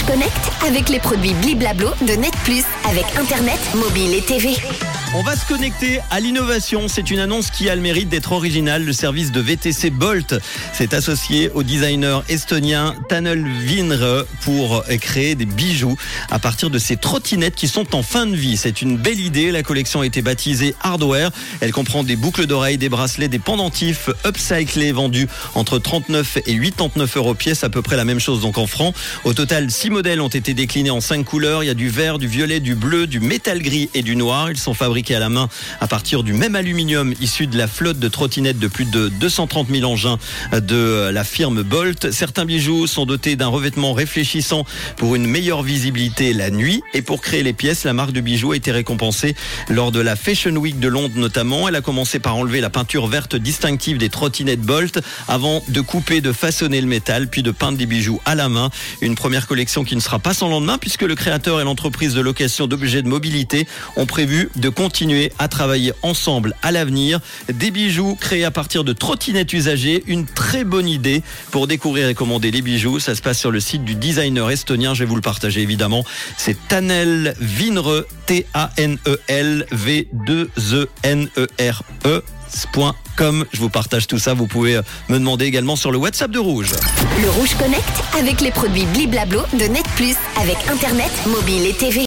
Connect avec les produits Bliblablo de Net Plus avec Internet, mobile et TV. On va se connecter à l'innovation. C'est une annonce qui a le mérite d'être originale. Le service de VTC Bolt s'est associé au designer estonien Tanel Vinre pour créer des bijoux à partir de ces trottinettes qui sont en fin de vie. C'est une belle idée. La collection a été baptisée Hardware. Elle comprend des boucles d'oreilles, des bracelets, des pendentifs upcyclés vendus entre 39 et 89 euros pièce, à peu près la même chose donc en francs. Au total, six modèles ont été déclinés en cinq couleurs. Il y a du vert, du violet, du bleu, du métal gris et du noir. Ils sont fabriqués à la main à partir du même aluminium issu de la flotte de trottinettes de plus de 230 000 engins de la firme Bolt. Certains bijoux sont dotés d'un revêtement réfléchissant pour une meilleure visibilité la nuit. Et pour créer les pièces, la marque de bijoux a été récompensée lors de la Fashion Week de Londres notamment. Elle a commencé par enlever la peinture verte distinctive des trottinettes Bolt avant de couper, de façonner le métal, puis de peindre des bijoux à la main. Une première collection qui ne sera pas sans lendemain puisque le créateur et l'entreprise de location d'objets de mobilité ont prévu de continuer continuer à travailler ensemble à l'avenir. Des bijoux créés à partir de trottinettes usagées, une très bonne idée pour découvrir et commander les bijoux. Ça se passe sur le site du designer estonien, je vais vous le partager évidemment. C'est Tanel Vinre, T-A-N-E-L V-2-E-N-E-R-E. .com. Je vous partage tout ça. Vous pouvez me demander également sur le WhatsApp de Rouge. Le Rouge Connect avec les produits Bliblablo de Net Plus avec Internet, mobile et TV.